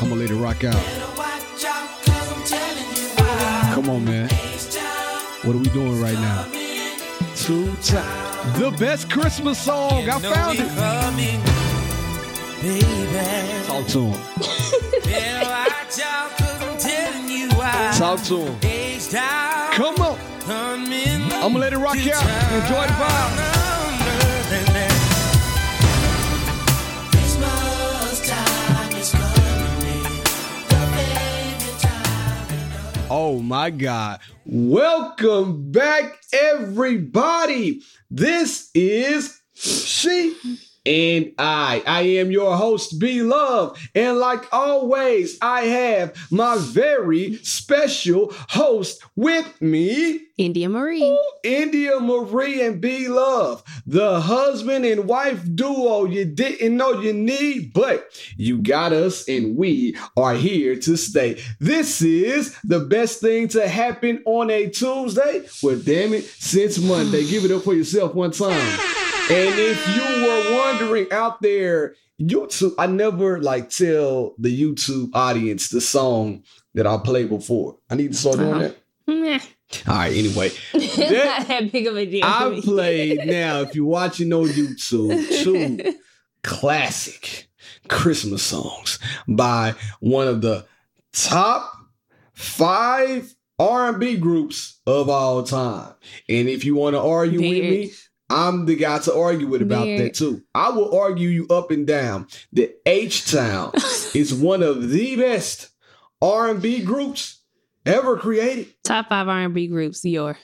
I'm gonna let it rock out. Come on, man. What are we doing right now? Two time. The best Christmas song. I found it. Talk to him. Talk to him. Come on. I'm gonna let it rock out. Enjoy the vibe. Oh my God. Welcome back, everybody. This is She and I. I am your host, B Love. And like always, I have my very special host with me, India Marie. India Marie and B Love, the husband and wife duo you didn't know you need, but you got us and we are here to stay. This is the best thing to happen on a Tuesday. Well, damn it, since Monday. Give it up for yourself one time. And if you were wondering out there, YouTube, I never like tell the YouTube audience the song that I played before. I need to start doing Uh-huh. that. Meh. All right, anyway. Not that big of a deal. I played now, if you're watching on YouTube, two classic Christmas songs by one of the top five R&B groups of all time. And if you want to argue with me, I'm the guy to argue with about Weird. that too. I will argue you up and down that H Town is one of the best R&B groups ever created. top five R&B groups. Your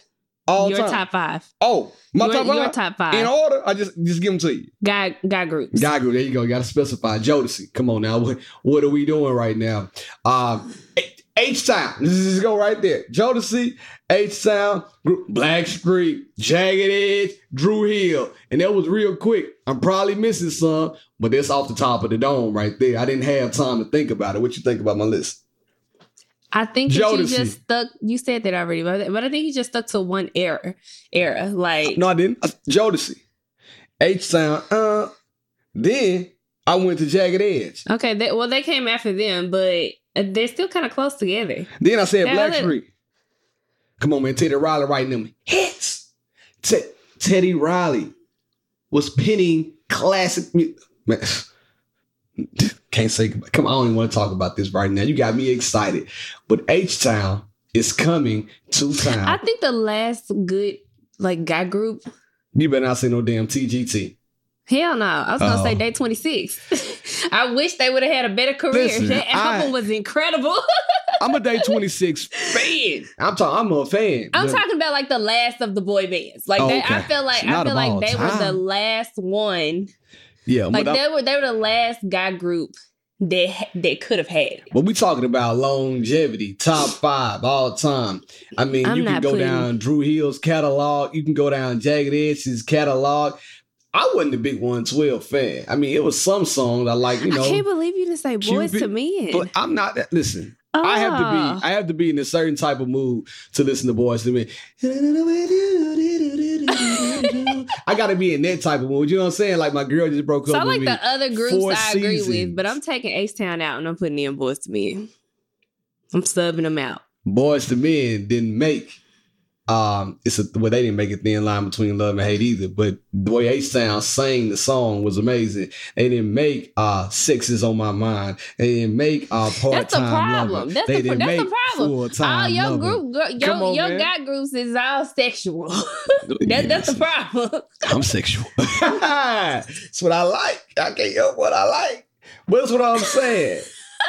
All your time. top five. Oh, my your, top five. your top five. In order, I just just give them to you. guy guy groups. Guy group, there you go. You got to specify. Jodeci, come on now. What, what are we doing right now? Um, H Town. This is just go right there. Jodeci, H Town, Blackstreet, Jagged Edge, Dru Hill, and that was real quick. I'm probably missing some, but that's off the top of the dome right there. I didn't have time to think about it. What you think about my list? I think that you Jodeci. just stuck. You said that already, but, but I think you just stuck to one era. Era like No, I didn't. Jodeci, H Town. Uh, then I went to Jagged Edge. okay. They, well, they came after them, but they're still kind of close together. Then I said Blackstreet. Come on, man. Teddy Riley writing them hits. Te- Teddy Riley was penning classic. music. Man, can't say. Come on, I don't even want to talk about this right now. You got me excited. But H Town is coming to town. I think the last good like guy group. you better not say no damn TGT. Hell no. I was gonna Oh. say Day26. I wish they would have had a better career. Listen, that album I- was incredible. I'm a Day26 fan. I'm talking. I'm a fan. I'm But- talking about like the last of the boy bands. Like Oh, they, I feel like I feel like they were the last one. Yeah, Like but, I- they were they were the last guy group that ha- that could have had. but we talking about longevity, top five all time. I mean, I'm you can go putting- down Dru Hill's catalog. You can go down Jagged Edge's catalog. I wasn't a big 112 fan. I mean, it was some songs I like, you know. I can't believe you didn't say boys Cupid- to men. But I'm not that. Listen, I have to Oh. be. Ah. I have to be in a certain type of mood to listen to Boyz II Men. I got to be in that type of mood. You know what I'm saying? Like my girl just broke up. So up I with like me. the other groups I agree with, but I'm taking H Town out and I'm putting in Boyz II Men. I'm subbing them out. Boyz II Men didn't make. Um, it's a well, they didn't make a thin line between love and hate either. But the way H Town sang the song was amazing. They didn't make uh "Sex Is on My Mind." They didn't make uh "Part That's the Time problem. Lover." That's they the, didn't that's make the problem. Full All your Lover. group, your, your, on, your man. guy groups is all sexual. that, Yeah, that's the problem. I'm sexual. that's what I like. I can't help what I like. But that's what I'm saying.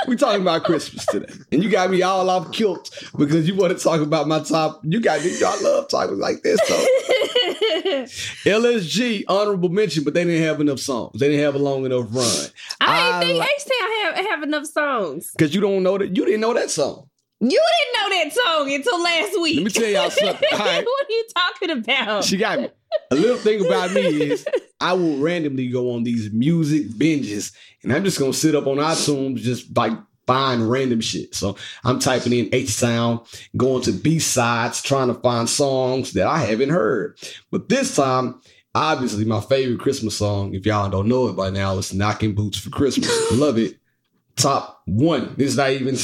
We talking about Christmas today, and you got me all off kilt because you want to talk about my top. You got me. I love talking like this though. LSG honorable mention, but they didn't have enough songs. They didn't have a long enough run. I I didn't think like- Town have, have enough songs. Because you don't know that. You didn't know that song. You didn't know that song until last week. Let me tell y'all something. Right. what are you talking about? She got me. A little thing about me is I will randomly go on these music binges, and I'm just gonna sit up on iTunes just like find random shit. So I'm typing in H Town, going to B sides, trying to find songs that I haven't heard. But this time, obviously, my favorite Christmas song, if y'all don't know it by now, is "Knocking Boots for Christmas." Love it. top one. This is not even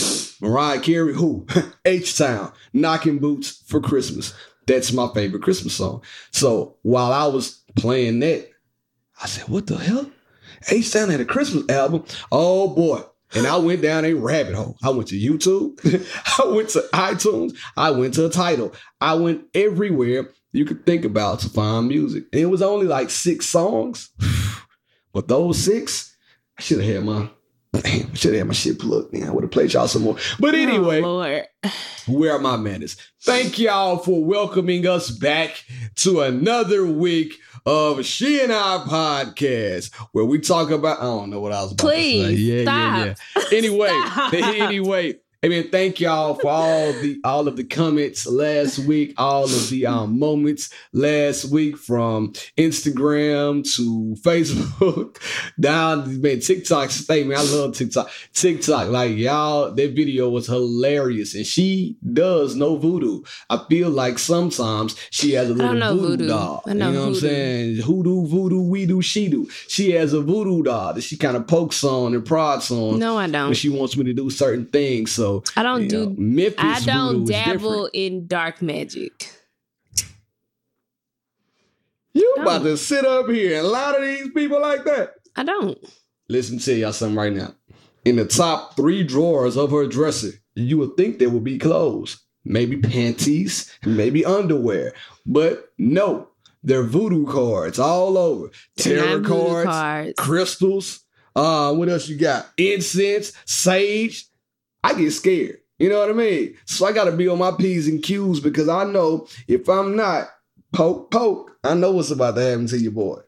Mariah Carey. Who? H Town, Knocking Boots for Christmas. That's my favorite Christmas song. So while I was playing that, I said, "What the hell?" H Town had a Christmas album. Oh boy. And I went down a rabbit hole. I went to YouTube. I went to iTunes. I went to a Tidal. I went everywhere you could think about to find music. And it was only like six songs. But those six, I should have had my damn, should have had my shit plugged in. I would have played y'all some more. But oh, anyway, Oh, Lord. where are my manners? Thank y'all for welcoming us back to another week of She and I podcast, where we talk about I don't know what I was about to say. Please, Yeah, yeah, yeah. Anyway, Stop. anyway. I mean, thank y'all for all the all of the comments last week, all of the um, moments last week from Instagram to Facebook down man TikTok. Stay man, I love TikTok. TikTok, like y'all, that video was hilarious, and she does know voodoo. I feel like sometimes she has a little voodoo, voodoo. doll. I know you know what I'm voodoo. saying? Hoodoo, voodoo, we do, she do. She has a voodoo doll that she kind of pokes on and prods on No, I don't. she wants me to do certain things. So I don't do. know, Memphis I don't dabble in dark magic. You about to sit up here and lie to these people like that? I don't. Listen to y'all something right now. In the top three drawers of her dresser, you would think there would be clothes, maybe panties, maybe underwear, but no, they're voodoo cards all over. Tarot cards, cards. crystals. Uh, what else you got? Incense, sage. I get scared. You know what I mean? So I gotta be on my P's and Q's because I know if I'm not poke poke, I know what's about to happen to your boy.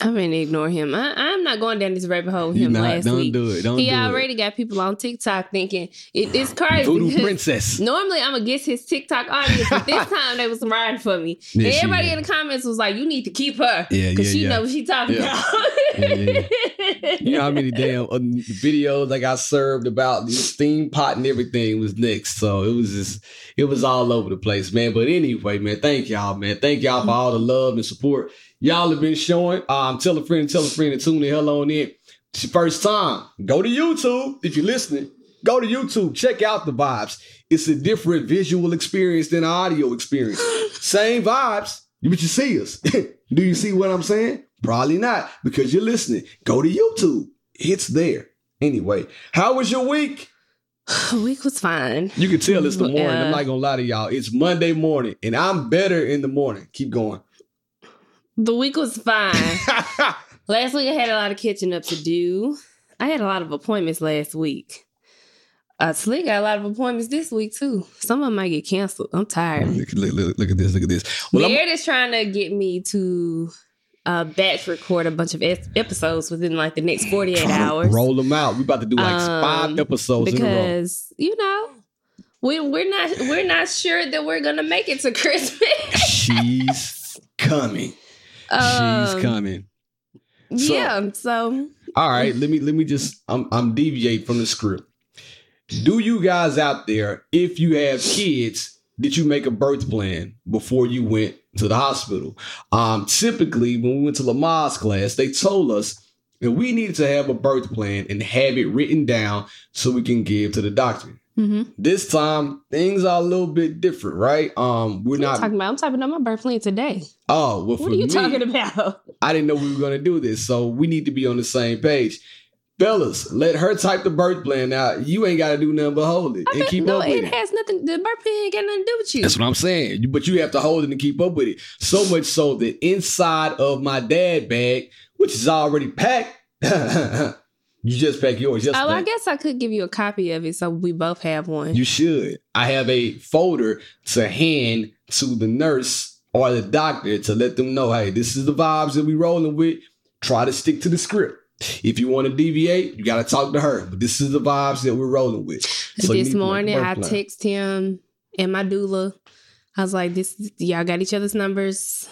I'm gonna ignore him. I, I'm not going down this rabbit hole with him not- last don't week. do it. Don't he do already got people on TikTok thinking it, it's crazy. it. Voodoo princess. Normally, I'm against his TikTok audience, but this time they was riding for me. Yeah, and everybody in the comments was like, "You need to keep her Yeah, because yeah, she yeah. knows what she talking Yeah. about." Yeah, You know how many damn uh, videos I got served about the steam pot and everything was next. So it was just, it was all over the place, man. But anyway, man, thank y'all, man. Thank y'all for all the love and support y'all have been showing. Um, tell a friend, tell a friend to tune the hell on in. It's your first time. Go to YouTube if you're listening. Go to YouTube. Check out the vibes. It's a different visual experience than an audio experience. Same vibes, but you see us. Do you see what I'm saying? Probably not because you're listening. Go to YouTube. It's there. Anyway, how was your week? Week was fine. You can tell it's the morning. Yeah. I'm not gonna lie to y'all. It's Monday morning, and I'm better in the morning. Keep going. The week was fine. last week I had a lot of catching up to do. I had a lot of appointments last week. Uh, Slick got a lot of appointments this week too. Some of them might get canceled. I'm tired. look, look, look, look at this. Look at this. Well, I'm- is trying to get me to uh, batch record a bunch of es- episodes within like the next 48 hours. Roll them out. We're about to do like Um, five episodes in a row. because you know we we're not we're not sure that we're gonna make it to Christmas. She's coming. Um, She's coming. So- yeah, so All right, let me let me just I'm I'm deviate from the script. Do you guys out there, if you have kids, did you make a birth plan before you went to the hospital? Um, typically, when we went to Lamaze class, they told us that we needed to have a birth plan and have it written down so we can give to the doctor. Mhm. This time, things are a little bit different, right? Um, we're I'm not. talking about I'm typing up my birth plan today. oh, well, for What are you me, talking about? I didn't know we were going to do this, so we need to be on the same page. Fellas, let her type the birth plan out. You ain't got to do nothing but hold it and keep no, up with it it. has nothing. The birth plan ain't got nothing to do with you. That's what I'm saying. But you have to hold it and keep up with it. So much so that inside of my dad bag, which is already packed, you just pack yours. Oh. I guess I could give you a copy of it so we both have one. You should. I have a folder to hand to the nurse or the doctor to let them know, hey, this is the vibes that we rolling with. Try to stick to the script. If you want to deviate, you got to talk to her. But this is the vibes that we're rolling with. So this to make a morning, I plan. text him and my doula. I was like, "This, y'all got each other's numbers."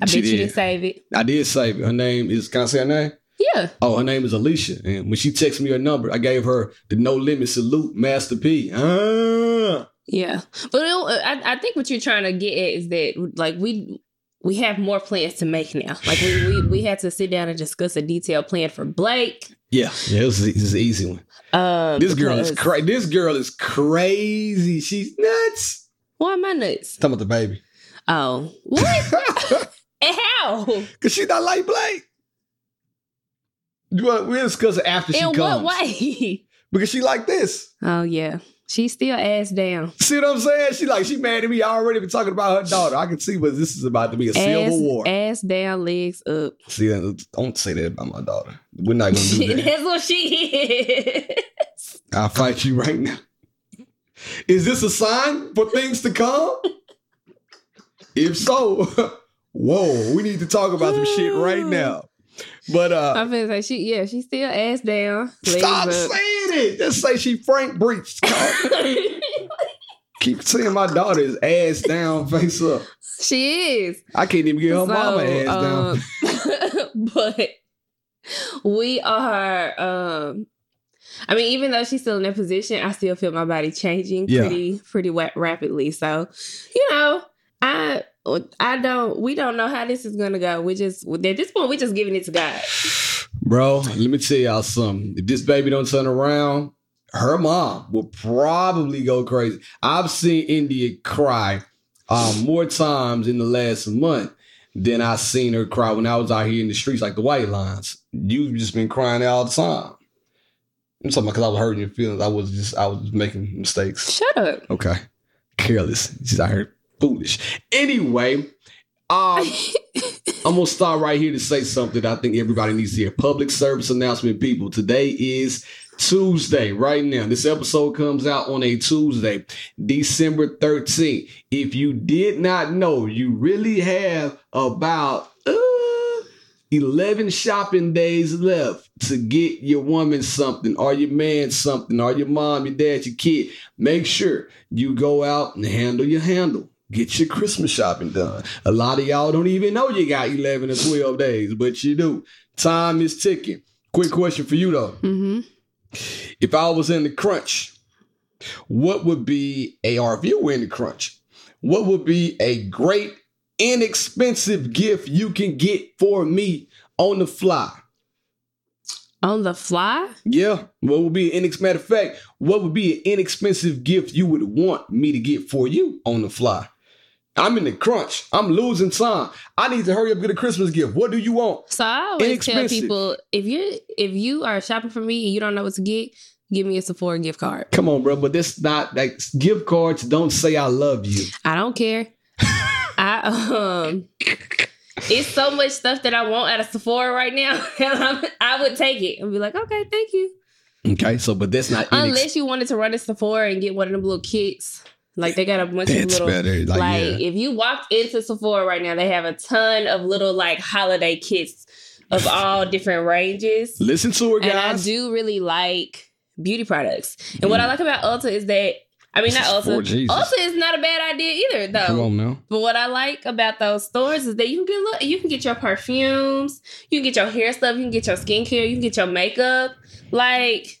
I She bet you did. didn't save it. I did save it. Her name is, can I say her name? Yeah, Oh, her name is Alicia. And when she texted me her number, I gave her the no limit salute, Master P. Ah. yeah. But it, I, I think what you're trying to get at is that, like, we we have more plans to make now. Like we we, we had to sit down and discuss a detailed plan for Blake. Yeah, yeah, it was, it was an easy one. Um, This girl is crazy. This girl is crazy. She's nuts. Why am I nuts? Talking about the baby. Oh, what? and how? Cause she not like Blake. Want- We'll discuss it after she In comes. what way? Because she like this. Oh yeah, she's still ass down. See what I'm saying? She like she mad at me. I already been talking about her daughter. I can see what this is about to be a Ass, civil war. ass down, legs up. See, don't say that about my daughter. We're not gonna do that. That's what she is. I'll fight you right now. Is this a sign for things to come? If so, whoa, we need to talk about some shit right now. But uh I'm gonna say she, yeah, she's still ass down, stop up. saying it. Just say she frank breech. Keep seeing my daughter's ass down, face up. she is. I can't even get her So, mama ass down. um, but we are um I mean, even though she's still in that position, I still feel my body changing Yeah. pretty pretty rapidly. So, you know, I I don't we don't know how this is gonna go. We just at this point we're just giving it to God. Bro, let me tell y'all something. If this baby don't turn around, her mom will probably go crazy. I've seen India cry um, more times in the last month than I seen her cry when I was out here in the streets like the white lines. You've just been crying all the time. I'm talking because I was hurting your feelings. I was just I was just making mistakes. Shut up. Okay. Careless. She's out here foolish. Anyway, um, I'm gonna start right here to say something I think everybody needs to hear. Public service announcement, people. Today is Tuesday, right now. This episode comes out on a Tuesday, December 13th. If you did not know, you really have about uh, 11 shopping days left to get your woman something, or your man something, or your mom, your dad, your kid. Make sure you go out and handle your handle. Get your Christmas shopping done. A lot of y'all don't even know you got 11 or 12 days, but you do. Time is ticking. Quick question for you though. hmm If I was in the crunch, what would be a, or if you were in the crunch, what would be a great, inexpensive gift you can get for me on the fly? On the fly? Yeah. What would be an inexpensive matter of fact, what would be an inexpensive gift you would want me to get for you on the fly? I'm in the crunch. I'm losing time. I need to hurry up get a Christmas gift. What do you want? So I always tell people if you if you are shopping for me and you don't know what to get, give me a Sephora gift card. Come on, bro. But this not like gift cards don't say I love you. I don't care. I um it's so much stuff that I want out of Sephora right now. I'm- would take it and be like, okay, thank you. Okay, so but that's not inex- Unless you wanted to run to Sephora and get one of them little kits. Like they got a bunch of little better. Like, like yeah. if you walked into Sephora right now, they have a ton of little like holiday kits of all different ranges. Listen to her, And I do really like beauty products. And what I mm. like about Ulta is that I mean not Ulta. Ulta is not a bad idea either though. Come on now. But what I like about those stores is that you can get look, you can get your perfumes, you can get your hair stuff, you can get your skincare, you can get your makeup. Like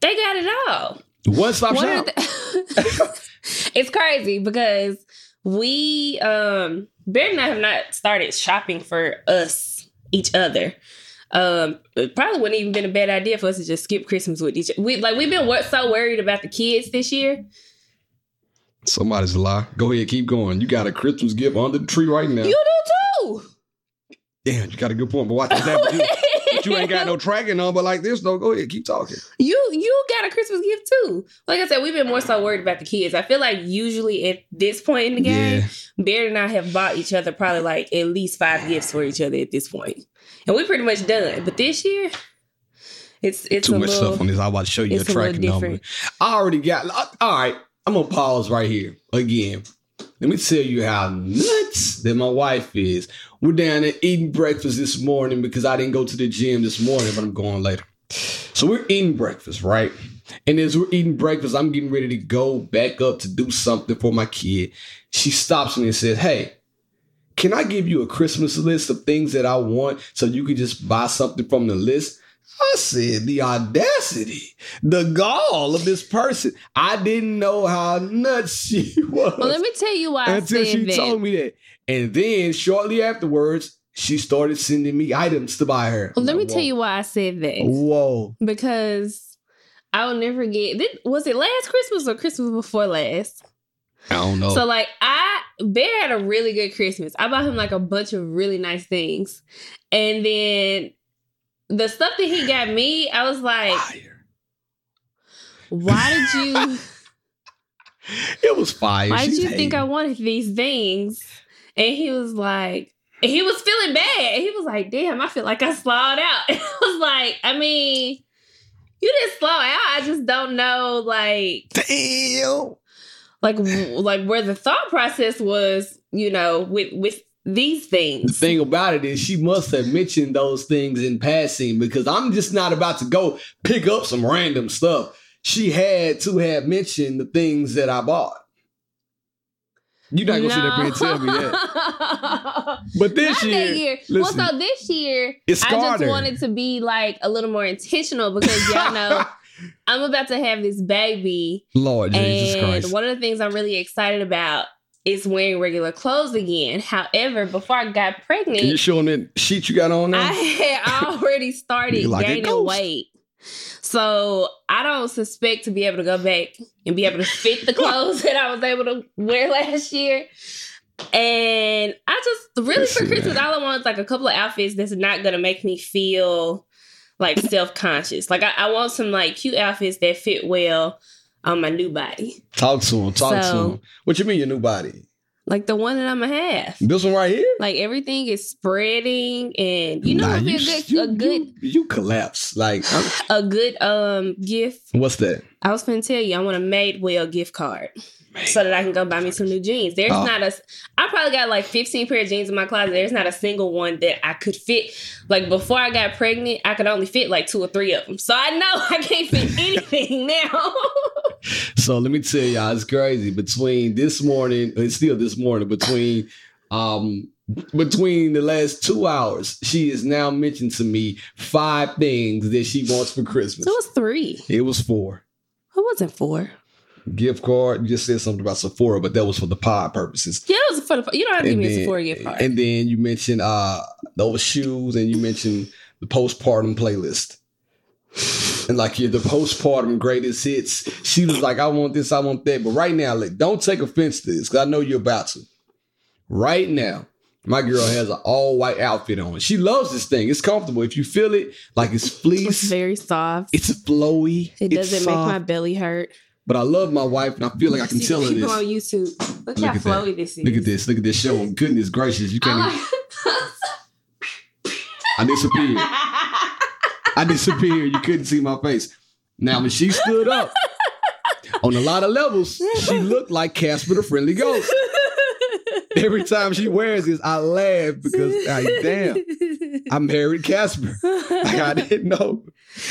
they got it all. One stop shop. the- it's crazy because we um Bear and I have not started shopping for us each other. Um, it probably wouldn't even been a bad idea for us to just skip Christmas with each. We like we've been so worried about the kids this year. Somebody's a lie. Go ahead, keep going. You got a Christmas gift under the tree right now. You do too. Damn, you got a good point. But watch that. But you, ain't got no tracking number like this, though. Go ahead, keep talking. You you got a Christmas gift too. Like I said, we've been more so worried about the kids. I feel like usually at this point in the game, Bear and I have bought each other probably like at least five gifts for each other at this point, and we're pretty much done. But this year, it's it's Too much little, stuff on this. I about to show you a tracking number. I already got. All right, I'm gonna pause right here again. Let me tell you how nuts that my wife is. We're down there eating breakfast this morning because I didn't go to the gym this morning, but I'm going later. So we're eating breakfast, right? And as we're eating breakfast, I'm getting ready to go back up to do something for my kid. She stops me and says, Hey, can I give you a Christmas list of things that I want so you can just buy something from the list? I said the audacity, the gall of this person. I didn't know how nuts she was. Well, let me tell you why until I said she that. told me that. And then shortly afterwards, she started sending me items to buy her. well, let I'm me tell you why I said that. Whoa. Because I will never get. Did, was it last Christmas or Christmas before last? I don't know. So like I Bear had a really good Christmas. I bought him like a bunch of really nice things. And then the stuff that he got me, I was like, fire. why did you It was fire. why did you think I wanted these things? And he was like he was feeling bad. He was like, damn, I feel like I slowed out. And I was like, I mean, you didn't slow out. I just don't know like Damn. like like where the thought process was, you know, with with these things. The thing about it is she must have mentioned those things in passing because I'm just not about to go pick up some random stuff. She had to have mentioned the things that I bought. You're not gonna sit up here and tell me that. But this year, that year. listen, well, so this year, I just wanted to be like a little more intentional because y'all know I'm about to have this baby, Lord Jesus and Christ. one of the things I'm really excited about is wearing regular clothes again. However, before I got pregnant, Can you showing that sheet you got on now? I had already started like gaining weight. So I don't suspect to be able to go back and be able to fit the clothes that I was able to wear last year. And I just really for Christmas, all I want is like a couple of outfits that's not gonna make me feel like self conscious. Like I, I want some like cute outfits that fit well on my new body, Talk to him. Talk to him. What you mean your new body? like the one that I'm gonna have. This one right here? Like everything is spreading, and you know, Nah, you, a good, you, a good, You, you collapse. Like, I'm- a good um gift. what's that? I was gonna tell you, I want a Madewell gift card so that I can go buy me some new jeans. There's Oh. not a, I probably got like 15 pair of jeans in my closet. There's not a single one that I could fit. Like before I got pregnant, I could only fit like two or three of them. So I know I can't fit anything now. So let me tell y'all, it's crazy. Between this morning, it's still this morning, between um between the last two hours, she has now mentioned to me five things that she wants for Christmas. it was three. It was four. It wasn't four. Gift card. You just said something about Sephora, but that was for the pod purposes. Yeah, it was for the. You don't have to give And me a Sephora gift card. and then you mentioned uh those shoes, and you mentioned the postpartum playlist. And like you're the postpartum greatest hits. She was like, I want this, I want that. But right now, like, don't take offense to this, because I know you're about to. Right now, my girl has an all-white outfit on. She loves this thing. It's comfortable. If you feel it, like it's it's fleece, very soft. it's flowy. It it's doesn't make soft. my belly hurt. But I love my wife, and I feel like I can See tell her people this. on YouTube. Look, Look how at that. flowy this is. Look at this. Look at this show. Goodness gracious. You can't even, I disappeared. I disappeared. You couldn't see my face. Now, when she stood up, on a lot of levels, she looked like Casper the Friendly Ghost. Every time she wears this, I laugh because, like, damn, I married Casper. Like, I didn't know.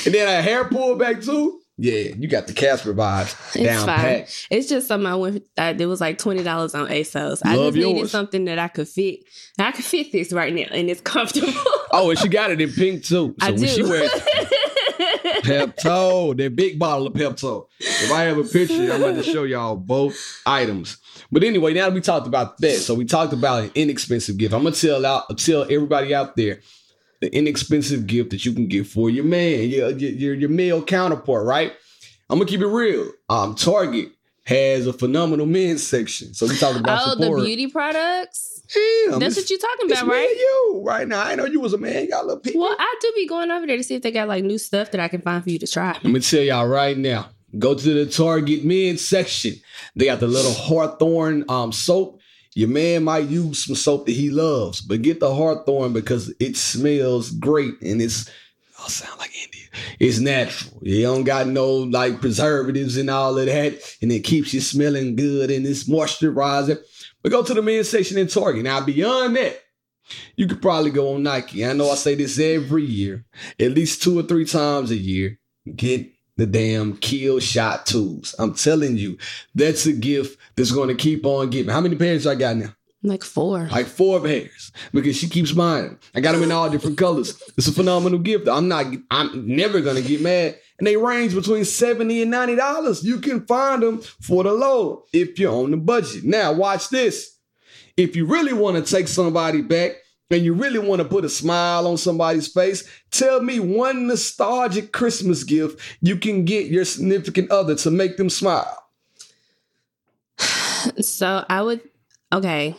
And then her hair pulled back too. Yeah, you got the Casper vibes It's down fine. It's just something I went. I, it was like twenty dollars on ASOS. I Love just needed something that I could fit. I could fit this right now, and it's comfortable. Oh, and she got it in pink too. So I when do. she wears Pepto, that big bottle of Pepto. If I have a picture, I'm going to show y'all both items. But anyway, now that we talked about that, so we talked about an inexpensive gift. I'm gonna tell out, tell everybody out there the inexpensive gift that you can get for your man, your your, your, male counterpart, right? I'm gonna keep it real. Um, Target has a phenomenal men's section, so we talked about oh, the beauty products. Damn, That's what you're talking about, me right? you right now. I know you was a man. You got a little pee. Well, I do be going over there to see if they got like new stuff that I can find for you to try. I'm gonna tell y'all right now. Go to the Target men's section. They got the little Hawthorne um soap. Your man might use some soap that he loves, but get the Hawthorne because it smells great and it's I'll sound like India. It's natural. You don't got no like preservatives and all of that, and it keeps you smelling good and it's moisturizing. But go to the men's section in Target. Now, beyond that, you could probably go on Nike. I know I say this every year, at least two or three times a year. Get the damn Killshot 2s. I'm telling you, that's a gift that's going to keep on giving. How many pairs I got now? Like four. like four pairs because she keeps buying. I got them in all different colors. It's a phenomenal gift. I'm not. I'm never gonna get mad. And they range between seventy and ninety dollars. You can find them for the low if you're on the budget. Now watch this. If you really want to take somebody back and you really want to put a smile on somebody's face, tell me one nostalgic Christmas gift you can get your significant other to make them smile. So I would okay.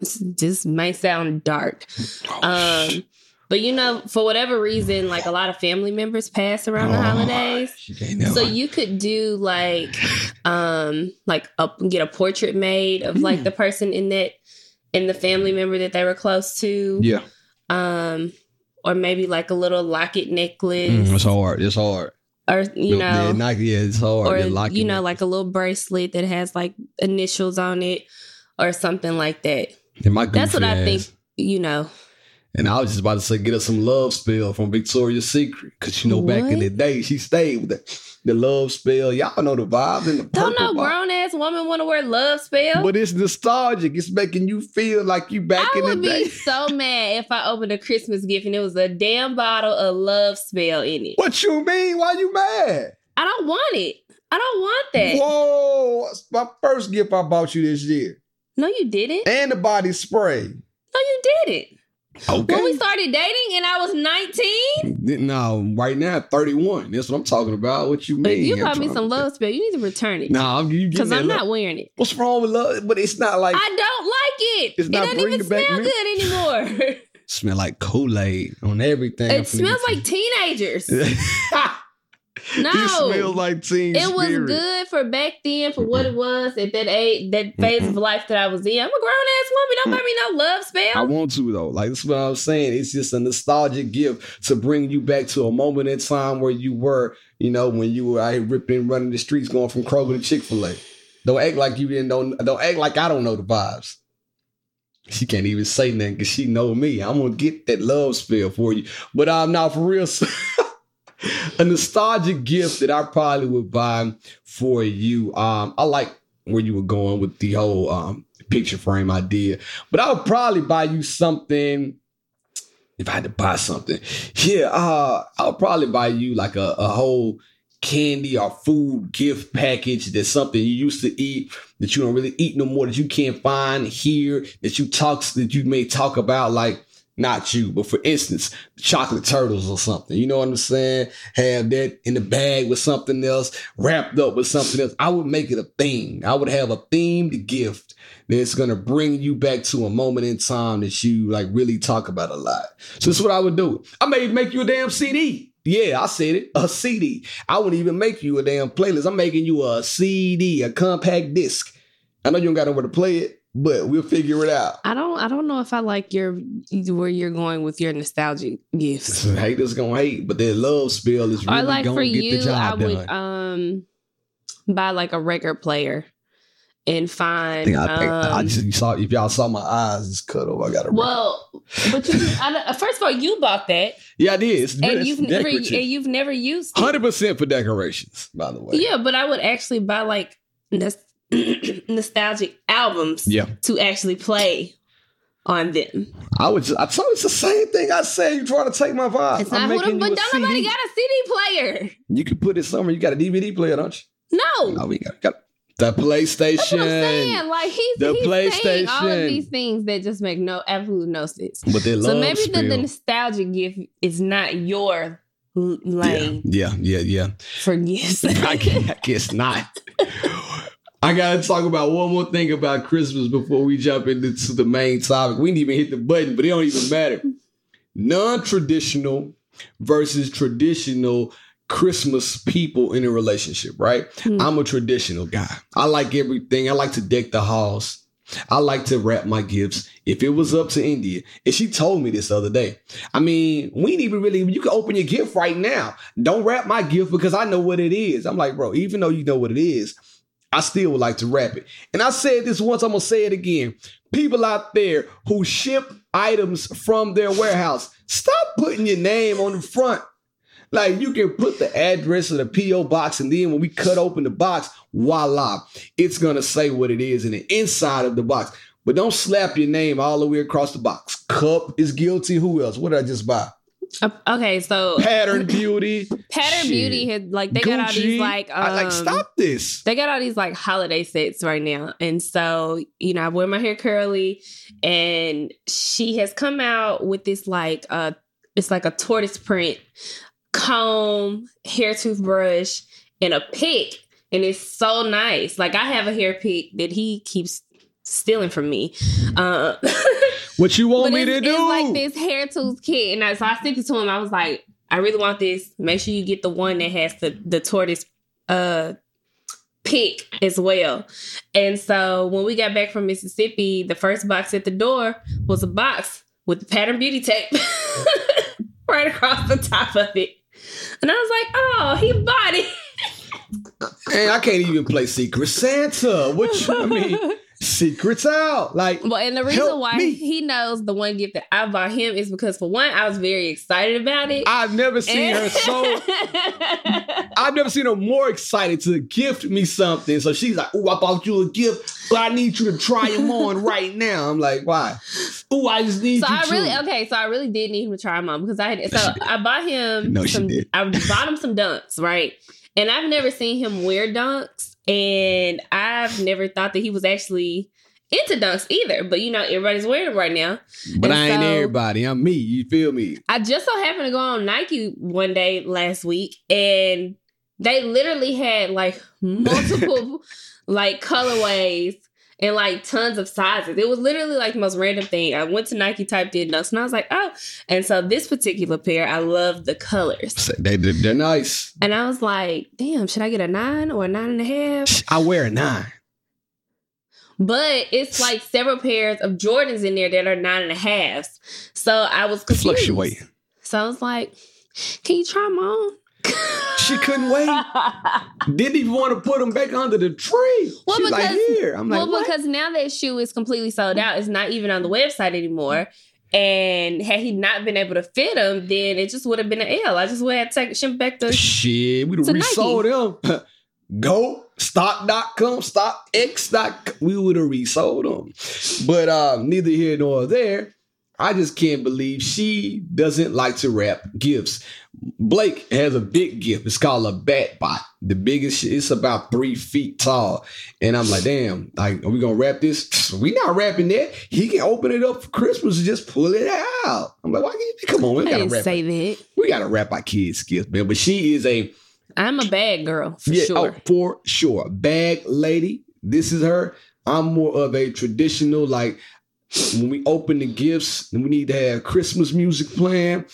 This, this may sound dark. Um but you know, for whatever reason, like a lot of family members pass around the Oh, holidays. can't never- So you could do like um like a, get a portrait made of like Mm. the person in that in the family member that they were close to. yeah, Um or maybe like a little locket necklace Mm, it's hard. It's hard. or you know yeah, it's hard. or you know like a little bracelet that has like initials on it or something like that. That's what goofy I think, you know. And I was just about to say, get us some love spell from Victoria's Secret. Cause you know, back in the day, she stayed with the, the love spell. Y'all know the vibe and the Don't no grown ass woman want to wear love spell. But it's nostalgic. It's making you feel like you back I in the day. I would be so mad if I opened a Christmas gift and it was a damn bottle of love spell in it. What you mean? Why you mad? I don't want it. I don't want that. Whoa! That's my first gift I bought you this year. No, you didn't. And the body spray. No, you didn't. Okay. When we started dating and I was 19, no, right now, 31. That's what I'm talking about. What you mean? you bought me some love spell. You need to return it. Nah, I'm you Because I'm not love. wearing it. What's wrong with love? But it's not like I don't like it. It's it doesn't even smell good anymore. smell like Kool-Aid on everything. It smells like teenagers. No. It smells like teen It was spirit. good for back then for what it was at that age, that phase of life that I was in. I'm a grown ass woman. Don't buy me no love spell. I want to though. Like that's what I'm saying. It's just a nostalgic gift to bring you back to a moment in time where you were, you know, when you were out here ripping, running the streets, going from Kroger to Chick Fil A. Don't act like you didn't know. Don't act like I don't know the vibes. She can't even say nothing because she know me. I'm gonna get that love spell for you. But uh, I'm not for real. a nostalgic gift that I probably would buy for you. Um, I like where you were going with the whole um picture frame idea, but I would probably buy you something. If I had to buy something, yeah, uh, I'll probably buy you like a, a whole candy or food gift package that's something you used to eat that you don't really eat no more that you can't find here that you talk that you may talk about like not you but for instance chocolate turtles or something you know what i'm saying have that in the bag with something else wrapped up with something else i would make it a thing i would have a themed gift that's to bring you back to a moment in time that you like really talk about a lot so this is what i would do i may make you a damn cd yeah, I said it. A CD. I wouldn't even make you a damn playlist. I'm making you a CD, a compact disc. I know you don't got nowhere to play it, but we'll figure it out. I don't. I don't know if I like your where you're going with your nostalgic gifts. Haters gonna hate, but their love spell is really or like gonna for get you, the I job would done. um buy like a record player and I find. I, think I um, just saw if y'all saw my eyes just cut off. I got a well, but you, I, first of all, you bought that, yeah, I it is. and you've never and you've never used hundred percent for decorations. By the way, Yeah, but I would actually buy like nos- nostalgic albums yeah. to actually play on them. I would. Just, I told you it's the same thing. I said you trying to take my vibe. It's I'm not who making the, but don't nobody got a CD player. You can put it somewhere. You got a DVD player, don't you? No. Oh, we got, got the PlayStation. That's what I'm saying. Like he's, The he's saying all of these things that just make no absolute no sense. But they love So maybe the, the spell. nostalgia gift is not your l- yeah, lane yeah, yeah, yeah. for gifts. I, guess, I guess not. I gotta talk about one more thing about Christmas before we jump into the main topic. We didn't even hit the button, but it don't even matter. Non-traditional versus traditional Christmas people in a relationship, right? Hmm. I'm a traditional guy. I like everything. I like to deck the halls. I like to wrap my gifts. If it was up to India, and she told me this the other day. I mean, we ain't even really, you can open your gift right now. Don't wrap my gift because I know what it is. I'm like, bro, even though you know what it is, I still would like to wrap it. And I said this once, I'm gonna say it again. People out there who ship items from their warehouse, stop putting your name on the front. Like you can put the address of the P.O. box, and then when we cut open the box, voila, it's gonna say what it is in the inside of the box. but don't slap your name all the way across the box. Cup is guilty. Who else? What did I just buy? Uh, okay, so Pattern Beauty. Pattern Shit. Beauty had like they got all these like um, I, like stop this. they got all these like holiday sets right now. And so, you know, I wear my hair curly and she has come out with this like uh it's like a tortoise print comb, hair toothbrush, and a pick. And it's so nice. Like I have a hair pick that he keeps stealing from me. Uh What you want but me to do? it's like this hair tools kit. And I, so I sent it to him. I was like, I really want this. Make sure you get the one that has the, the tortoise uh pick as well. And so when we got back from Mississippi, the first box at the door was a box with the pattern beauty tape right across the top of it. And I was like, oh, he bought it. And I can't even play Secret Santa. What you I mean? Secrets out. Like Well, and the reason why me. he knows the one gift that I bought him is because for one, I was very excited about it. I've never seen her so I've never seen her more excited to gift me something. So she's like, "Ooh, I bought you a gift, but I need you to try them on right now." I'm like, "Why?" Ooh, I just need So I to. really okay. So I really did need him to try them on because I had. So I bought him. No, she did. I bought him some dunks, right? And I've never seen him wear dunks, and I've never thought that he was actually into dunks either. But you know, everybody's wearing them right now. but and I ain't so- everybody. I'm me. You feel me? I just so happened to go on Nike one day last week, and they literally had like multiple like colorways and like tons of sizes. It was literally like the most random thing. I went to Nike, typed in nuts, and I was like, oh. And so this particular pair, I love the colors. They, they they're nice. And I was like, damn, should I get a nine or a nine and a half? I wear a nine. But it's like several pairs of Jordans in there that are nine and a halves. So I was confused. Fluctuate. So I was like, can you try them on? She couldn't wait. Didn't even want to put them back under the tree. Well, She's like, because- here. I'm like, well, what? because now that shoe is completely sold out. It's not even on the website anymore. And had he not been able to fit them, then it just would have been an L. I just would have taken take ship back to. Shit, we'd have Nike. resold them. Go stock.com, stockx.com. We would have resold them. But um, neither here nor there. I just can't believe she doesn't like to wrap gifts. Blake has a big gift. It's called a bat bot. The biggest, shit- it's about three feet tall. And I'm like, damn, like, are we gonna wrap this? We not wrapping that. He can open it up for Christmas and just pull it out. I'm like, why can't you come on, we I gotta wrap say it. that. We gotta wrap our kids' gifts, man. But she is a I'm a bad girl for yeah, oh, sure. oh, for sure. Bag lady. This is her. I'm more of a traditional, like when we open the gifts, we need to have Christmas music playing,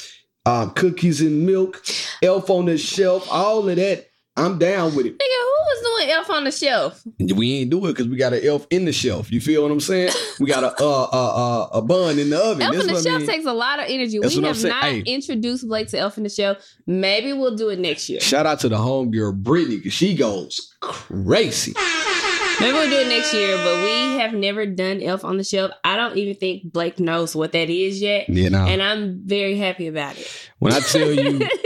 um, cookies and milk, elf on the shelf, all of that. I'm down with it. Nigga, who was doing Elf on the Shelf? We ain't do it because we got an elf in the shelf. You feel what I'm saying? We got a uh, uh, uh, a bun in the oven. Elf That's on the what I Shelf mean. takes a lot of energy. That's we have not Hey. introduced Blake to Elf on the Shelf. Maybe we'll do it next year. Shout out to the homegirl Brittany because she goes crazy. Maybe we'll do it next year, but we have never done Elf on the Shelf. I don't even think Blake knows what that is yet. You know, And I'm very happy about it. when I tell you.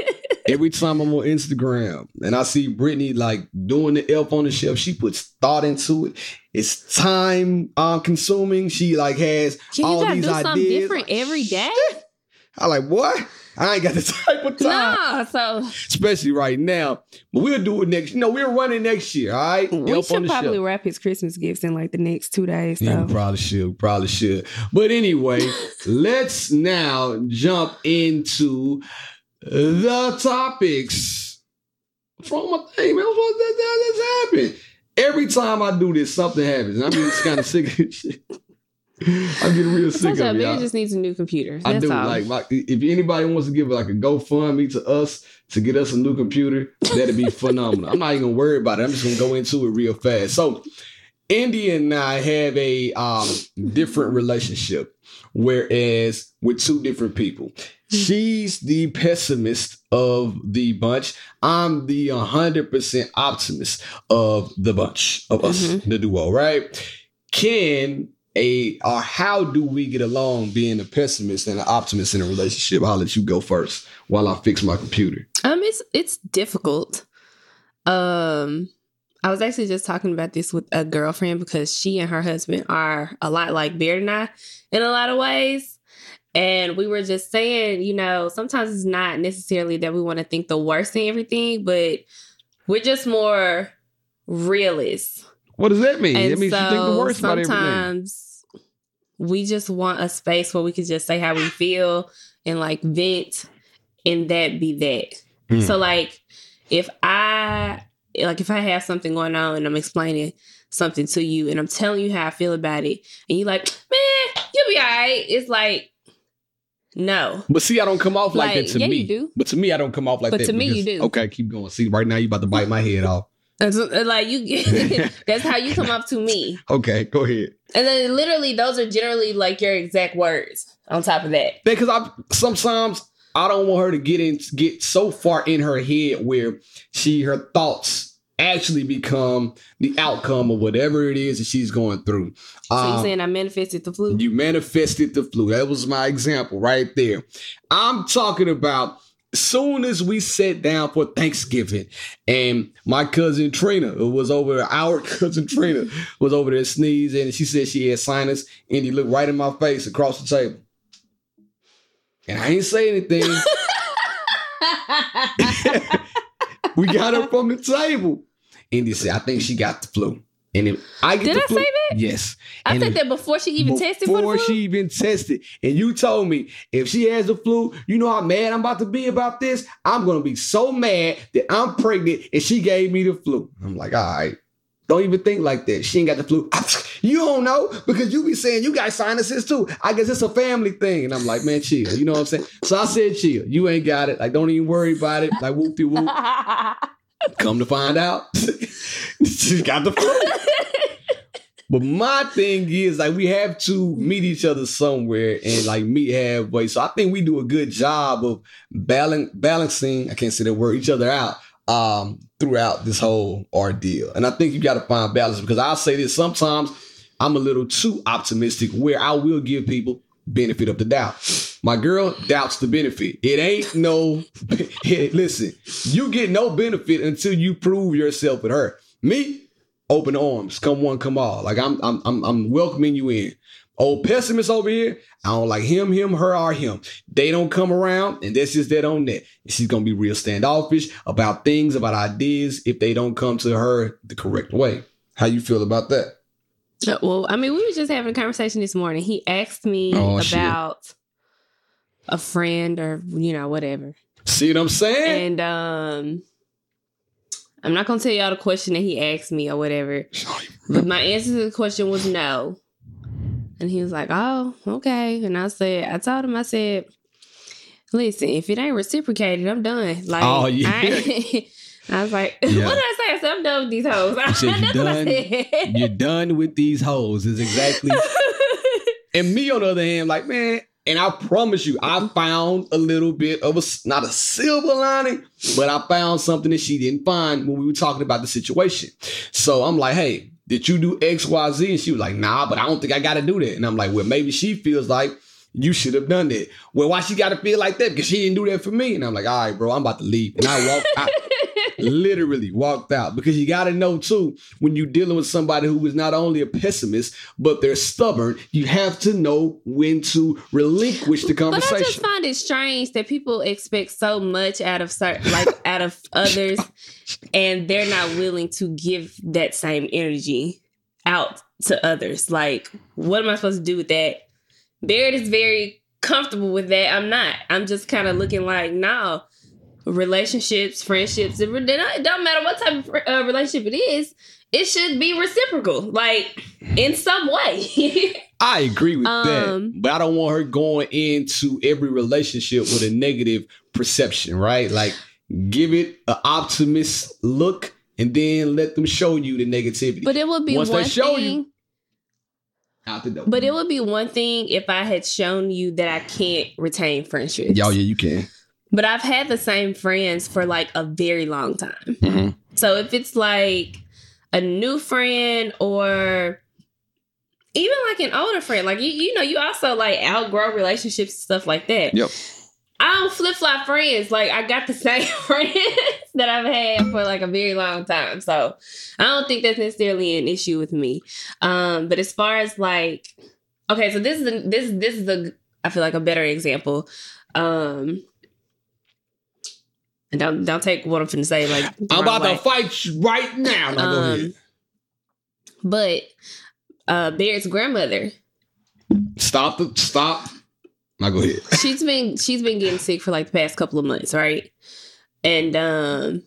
every time I'm on Instagram and I see Brittany like doing the elf on the shelf, she puts thought into it. It's time uh, consuming. She like has Yeah, all these ideas. different Like, every day. shit. I like what? I ain't got the type of time, Nah, so especially right now. But we'll do it next. You know, we're running next year. All right, we elf on should probably shelf. wrap his Christmas gifts in like the next two days. Yeah, So. we probably should. We probably should. But anyway, let's now jump into the topics from my thing, man. What the hell just happened? Every time I do this, something happens. I'm just kind of sick of this shit. I'm getting real sick of it. Y'all. just needs a new computer. I That's do all. like my, if anybody wants to give like a GoFundMe to us to get us a new computer, that'd be phenomenal. I'm not even gonna worry about it. I'm just gonna go into it real fast. So, Indy and I have a um, different relationship, whereas with two different people. She's the pessimist of the bunch. I'm the 100% optimist of the bunch of us, Mhm. the duo, right? Can a or how do we get along being a pessimist and an optimist in a relationship? I'll let you go first while I fix my computer. Um, it's it's difficult. Um, I was actually just talking about this with a girlfriend because she and her husband are a lot like Bear and I in a lot of ways. And we were just saying, you know, sometimes it's not necessarily that we want to think the worst in everything, but we're just more realists. What does that mean? And It means you think the worst about everything. sometimes we just want a space where we can just say how we feel and like vent and that be that. Mm. So like if I like if I have something going on and I'm explaining something to you and I'm telling you how I feel about it and you like, man, you'll be all right. It's like, no. But see, I don't come off like, Like, that to yeah, me. you do. But to me, I don't come off like But that. to me, you do. Okay, keep going. See, right now you about to bite my head off. That's like you that's how you come up to me. Okay, go ahead. And then literally those are generally like your exact words on top of that. Because I sometimes I don't want her to get in get so far in her head where she her thoughts actually become the outcome of whatever it is that she's going through. So you Um, saying I manifested the flu? You manifested the flu. That was my example right there. I'm talking about soon as we sat down for Thanksgiving and my cousin Trina was over our cousin Trina was over there sneezing and she said she had sinus and he looked right in my face across the table. And I ain't say anything. we got her from the table. And he said, I think she got the flu. And if I get Did I flu, say that? Yes. I And said if- that before she even tested before she even tested. And you told me if she has the flu, you know how mad I'm about to be about this? I'm gonna be so mad that I'm pregnant and she gave me the flu. I'm like, all right. Don't even think like that. She ain't got the flu. You don't know because you be saying you got sinuses too. I guess it's a family thing. And I'm like, man, chill. You know what I'm saying? So I said, chill. You ain't got it. Like, don't even worry about it. Like, whoop de whoop. Come to find out, she got the flu. But my thing is like we have to meet each other somewhere and like meet halfway. So I think we do a good job of balan- balancing, I can't say that word, each other out um throughout this whole ordeal. And I think you got to find balance because I'll say this sometimes I'm a little too optimistic where I will give people benefit of the doubt. My girl doubts the benefit. It ain't no listen, you get no benefit until you prove yourself with her. Me, open arms, come one, come all. Like I'm, I'm, I'm, I'm welcoming you in. Old pessimist over here, I don't like him, him, her, or him. They don't come around, and that's just that on that. And she's gonna be real standoffish about things, about ideas, if they don't come to her the correct way. How you feel about that? Well, I mean, we were just having a conversation this morning. He asked me Oh, shit. about a friend or you know whatever, See what I'm saying? and um, I'm not gonna tell y'all the question that he asked me or whatever. But my answer to the question was no. And he was like, "Oh, okay." And I said, I told him, I said, "Listen, if it ain't reciprocated, I'm done." Like, Oh. Yeah. I, I was like, "What did I say?" I said, "I'm done with these hoes." said, "You That's what I done? said. You're done with these hoes. Is exactly. And me, on the other hand, like, man, and I promise you, I found a little bit of a, not a silver lining, but I found something that she didn't find when we were talking about the situation. So I'm like, hey, did you do X, Y, Z? And she was like, nah, but I don't think I got to do that. And I'm like, well, maybe she feels like you should have done that. Well, why she got to feel like that? Because she didn't do that for me. And I'm like, all right, bro, I'm about to leave. And I walked out. Literally walked out because you got to know too when you're dealing with somebody who is not only a pessimist but they're stubborn you have to know when to relinquish the conversation. But I just find it strange that people expect so much out of certain, like out of others, and they're not willing to give that same energy out to others. Like, what am I supposed to do with that? Barrett is very comfortable with that. I'm not. I'm just kind of looking like, no, relationships, friendships, it, don't matter what type of uh, relationship it is. It should be reciprocal, like in some way. i agree with Um, that but i don't want her going into every relationship with a negative perception right like give it an optimist look and then let them show you the negativity but it would be Once they one show thing. you- out the door But it would be one thing if I had shown you that I can't retain friendships. Yo, yeah you can But I've had the same friends for like a very long time. Mhm. So if it's like a new friend or even like an older friend, like you, you know, you also like outgrow relationships and stuff like that. Yep. I don't flip flop friends. Like I got the same friends that I've had for like a very long time. So I don't think that's necessarily an issue with me. Um, but as far as like, okay, so this is a, this this is a I feel like a better example. Um, and don't don't take what I'm finna say like I'm about way. to fight you right now. Now. Um, But uh, Barrett's grandmother, Stop the stop. Now go ahead. she's been she's been getting sick for like the past couple of months, right? And um,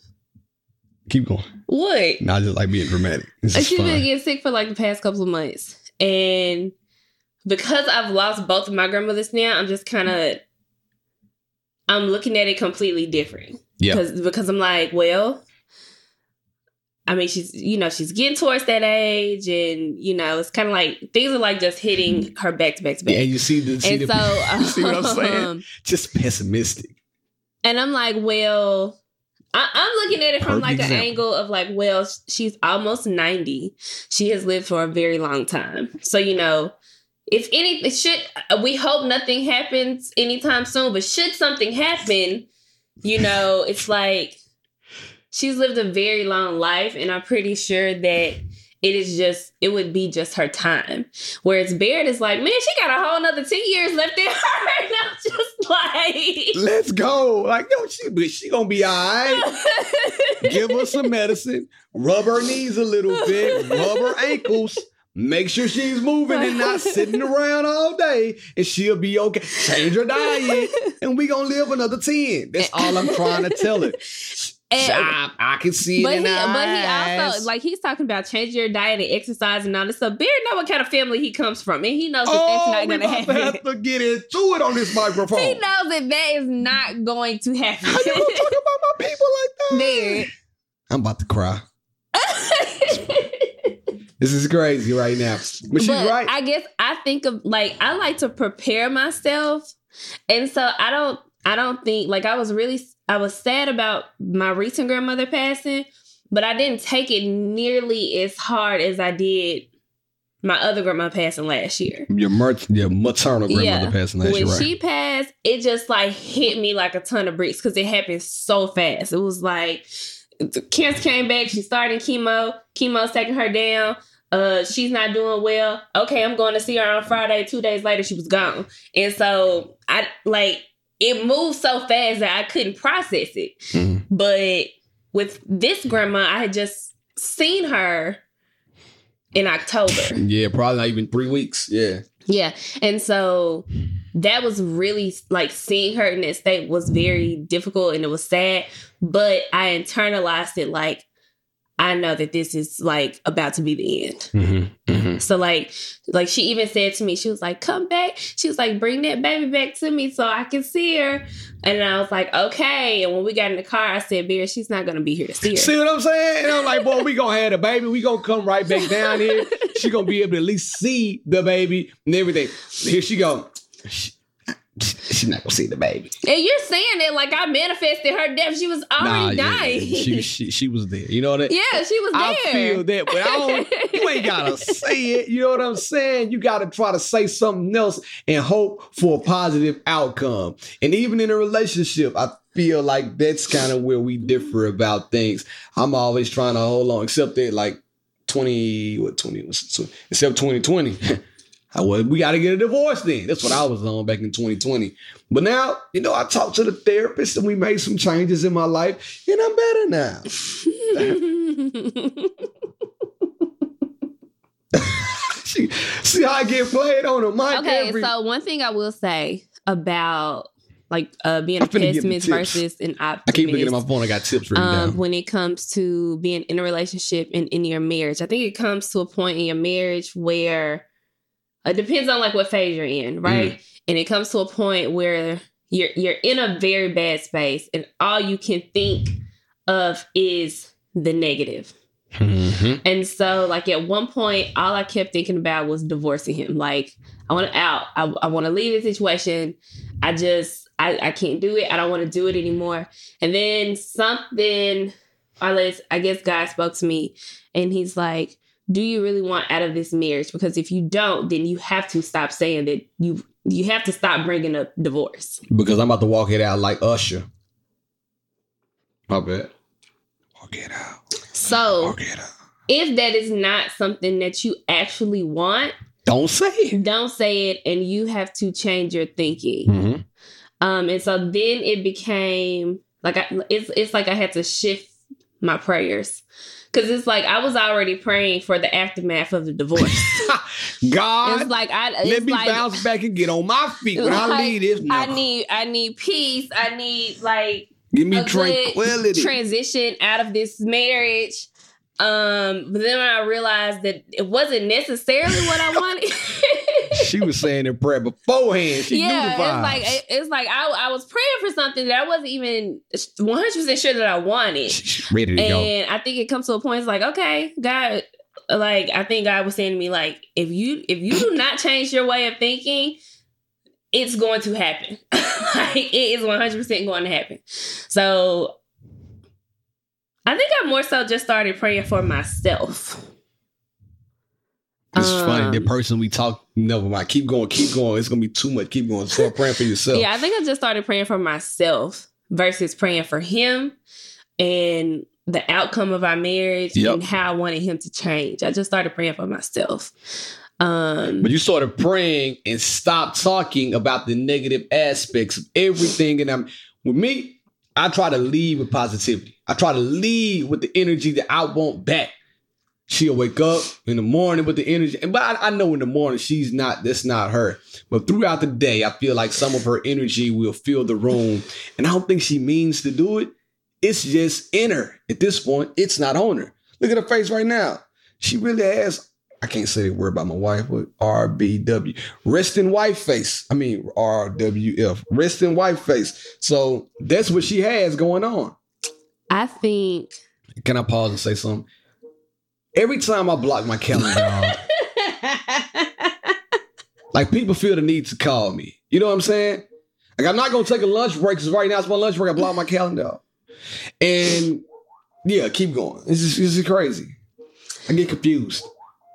Keep going. what? Not just like being dramatic. She's been getting sick for like the past couple of months, and because I've lost both of my grandmothers now, I'm just kind of I'm looking at it completely different. Yeah. because because I'm like, well, I mean, she's you know she's getting towards that age, and you know it's kind of like things are like just hitting her back to back to back. Yeah, you see the see, and the, so, you see what I'm saying? um, Just pessimistic. and I'm like, well, I, I'm looking at it from Perfect like an example. angle of like, well, she's almost 90. She has lived for a very long time. So, you know, if anything should, we hope nothing happens anytime soon, but should something happen, you know, it's like she's lived a very long life. And I'm pretty sure that it is just, it would be just her time. Whereas Barrett is like, man, she got a whole nother 10 years left in her. And I'm just like, Let's go. Like, yo, she, but she gonna be all right. Give her some medicine. Rub her knees a little bit. Rub her ankles. Make sure she's moving and not sitting around all day, and she'll be okay. Change her diet, and we gonna live another ten. That's all I'm trying to tell her. And- I, I can see it but in he, her but he also like he's talking about changing your diet and exercise and all this stuff. Barry know what kind of family he comes from, and he knows that oh, that's not oh, going to to have to get into it on this microphone. He knows that that is not going to happen. How you gonna talk about my people like that? Barry. I'm about to cry. This is crazy right now. But she's but right. I guess I think of like I like to prepare myself, and so I don't. I don't think like I was really. I was sad about my recent grandmother passing, but I didn't take it nearly as hard as I did my other grandma passing last year. your, mer- your maternal grandmother Yeah. passing last when year, right? she passed, it just like hit me like a ton of bricks because it happened so fast. It was like cancer came back. She started chemo. Chemo's taking her down. Uh, she's not doing well. Okay, I'm going to see her on Friday. Two days later, she was gone. And so I like it moved so fast that I couldn't process it. Mhm. But with this grandma, I had just seen her in October. Yeah, probably not even three weeks. Yeah. Yeah. And so that was really like seeing her in that state was very difficult and it was sad. But I internalized it like, I know that this is like about to be the end. Mm-hmm. Mm-hmm. So like like she even said to me, she was like, come back. She was like, bring that baby back to me so I can see her. And I was like, okay. And when we got in the car, I said, Bear, she's not gonna be here to see her. See what I'm saying? And I'm like, boy, we gonna have the baby. We gonna come right back down here. She gonna be able to at least see the baby and everything. Here she go. She, she's not gonna see the baby. And you're saying it like I manifested her death. She was already yeah, dying. she, she she was there. You know what? I- mean? yeah, she was there. I feel that, but I don't. You ain't gotta say it. You know what I'm saying? You gotta try to say something else and hope for a positive outcome. And even in a relationship, I feel like that's kind of where we differ about things. I'm always trying to hold on, except that like 20, what 20 was except 2020. I was, we got to get a divorce then. That's what I was on back in 2020. But now, you know, I talked to the therapist and we made some changes in my life, and I'm better now. See, see how I get played on the mic okay, every so one thing I will say about like uh, being a I'm finna get the pessimist versus an optimist. I keep looking at my phone. I got tips written um, down. when it comes to being in a relationship and in your marriage. I think it comes to a point in your marriage where it depends on like what phase you're in, right? Mm. And it comes to a point where you're you're in a very bad space and all you can think of is the negative. Mhm. And so, like at one point, all I kept thinking about was divorcing him. Like, I want to out. I, I want to leave the situation. I just, I, I can't do it. I don't want to do it anymore. And then something, or let's, I guess God spoke to me, and He's like, do you really want out of this marriage? Because if you don't, then you have to stop saying that you you have to stop bringing up divorce. Because I'm about to walk it out like Usher. My bad. Walk it out. So Walk it out. if that is not something that you actually want, Don't say it. don't say it and you have to change your thinking. Mhm. Um and so then it became like I, it's it's like I had to shift my prayers. Cause it's like I was already praying for the aftermath of the divorce. God, it's like I let me like, bounce back and get on my feet when I Like, leave this. I need I need peace. I need like Give me tranquility. transition out of this marriage. Um, but then I realized that it wasn't necessarily what I wanted. she was saying in prayer beforehand. She knew yeah, the vibes. it's like it- it's like I, I was praying for something that I wasn't even one hundred percent sure that I wanted, ready to go. and I think it comes to a point. It's like okay, God, like I think God was saying to me, like if you if you do not change your way of thinking, it's going to happen. like it is one hundred percent going to happen. So I think I more so just started praying for myself. It's funny. Um, The person we talk, never mind. Keep going, keep going. It's gonna be too much. Keep going. Start praying for yourself. Yeah, I think I just started praying for myself versus praying for him and the outcome of our marriage Yep. and how I wanted him to change. I just started praying for myself. Um But you started praying and stopped talking about the negative aspects of everything. And I'm with me, I try to lead with positivity. I try to lead with the energy that I want back. She'll wake up in the morning with the energy. And but I, I know in the morning she's not, that's not her. But throughout the day, I feel like some of her energy will fill the room. And I don't think she means to do it. It's just in her. At this point, it's not on her. Look at her face right now. She really has I can't say the word about my wife, but RBW. Rest in wife face. I mean RWF. Rest in wife face. So that's what she has going on. I think Can I pause and say something? Every time I block my calendar, like people feel the need to call me. You know what I'm saying? Like I'm not gonna take a lunch break because right now it's my lunch break. I block my calendar. And yeah, keep going. This is this is crazy. I get confused.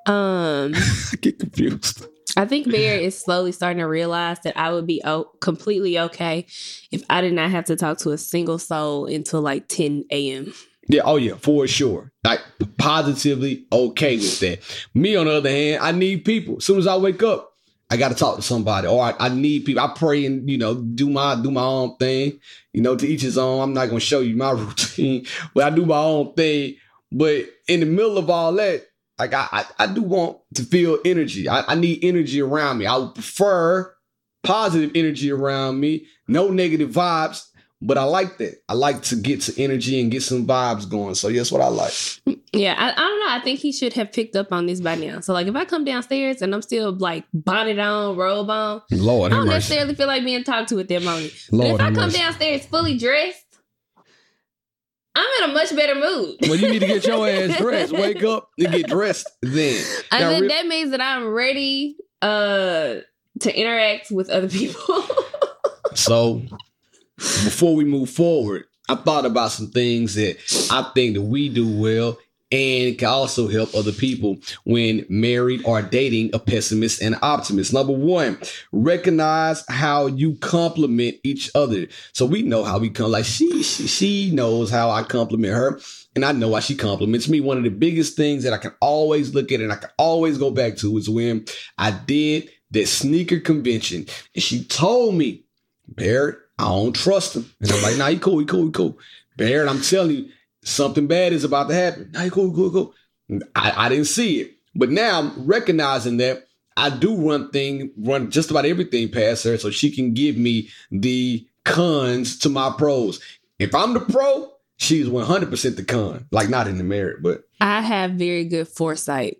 um I get confused. I think Bear is slowly starting to realize that I would be o- completely okay if I did not have to talk to a single soul until like 10 a.m. Yeah, oh yeah, for sure. Like positively okay with that. Me on the other hand, I need people. As soon as I wake up, I gotta talk to somebody. Or I, I need people. I pray and you know, do my do my own thing. You know, to each his own. I'm not gonna show you my routine, but I do my own thing. But in the middle of all that, like I I, I do want to feel energy. I, I need energy around me. I prefer positive energy around me, no negative vibes. But I like that. I like to get to energy and get some vibes going. So that's what I like. Yeah, I, I don't know. I think he should have picked up on this by now. So, like, if I come downstairs and I'm still like bonnet on, robe on, Lord I don't necessarily feel like being talked to at that moment. but if I come mercy. downstairs fully dressed, I'm in a much better mood. Well, you need to get your ass dressed. Wake up and get dressed then. and then re- that means that I'm ready uh to interact with other people. So before we move forward, I thought about some things that I think that we do well and can also help other people when married or dating a pessimist and optimist. Number one, recognize how you compliment each other. So we know how we come. Like she, she, she knows how I compliment her, and I know why she compliments me. One of the biggest things that I can always look at and I can always go back to is when I did that sneaker convention, and she told me, Barrett, I don't trust him. And I'm like, nah, he cool, he cool, he cool. Barrett, I'm telling you, something bad is about to happen. Nah, he cool, he cool, he cool. I, I didn't see it. But now I'm recognizing that I do run thing, run just about everything past her so she can give me the cons to my pros. If I'm the pro, she's 100% the con. Like not in the merit, but I have very good foresight.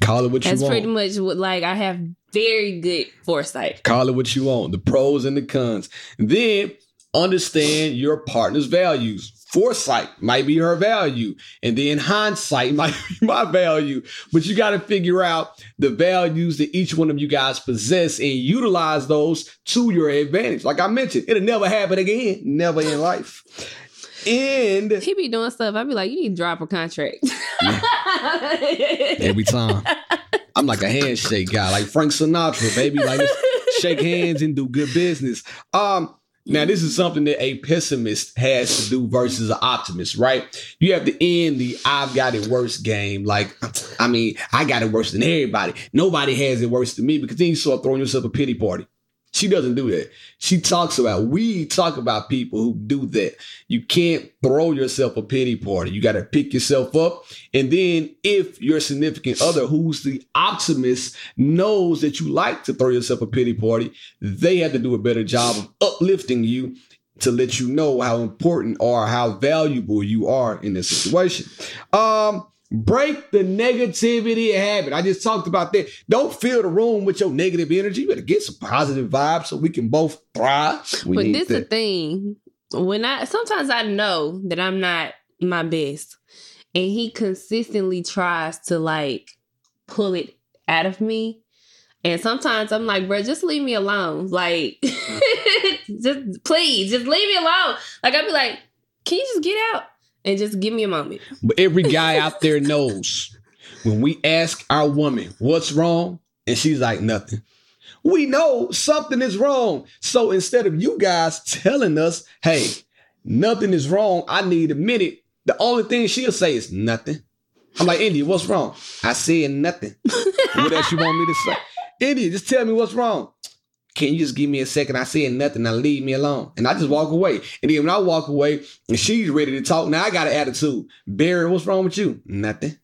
call it what you want. That's pretty much what like I have very good foresight. Call it what you want, the pros and the cons. Then understand your partner's values. Foresight might be her value, and then hindsight might be my value. But you got to figure out the values that each one of you guys possess and utilize those to your advantage. Like I mentioned, it'll never happen again, never in life. And He be doing stuff. I'd be like, you need to drop a contract. Every time. I'm like a handshake guy, like Frank Sinatra, baby. Like shake hands and do good business. Um, now this is something that a pessimist has to do versus an optimist, right? You have to end the I've got it worse game. Like, I mean, I got it worse than everybody. Nobody has it worse than me because then you start throwing yourself a pity party. She doesn't do that. She talks about, we talk about people who do that. You can't throw yourself a pity party. You got to pick yourself up. And then if your significant other, who's the optimist, knows that you like to throw yourself a pity party, they have to do a better job of uplifting you to let you know how important or how valuable you are in this situation. Um, Break the negativity habit. I just talked about that. Don't fill the room with your negative energy. You better get some positive vibes so we can both thrive. We but this the thing. When I sometimes I know that I'm not my best, and he consistently tries to like pull it out of me. And sometimes I'm like, bro, just leave me alone. Like, just please, just leave me alone. Like I'd be like, can you just get out? And just give me a moment. But every guy out there knows when we ask our woman what's wrong, and she's like, nothing. We know something is wrong. So instead of you guys telling us, hey, nothing is wrong, I need a minute, the only thing she'll say is nothing. I'm like, India, what's wrong? I said nothing. what else you want me to say? India, just tell me what's wrong. Can you just give me a second? I said nothing. Now leave me alone. And I just walk away. And then when I walk away and she's ready to talk, now I got an attitude. Barry, what's wrong with you? Nothing.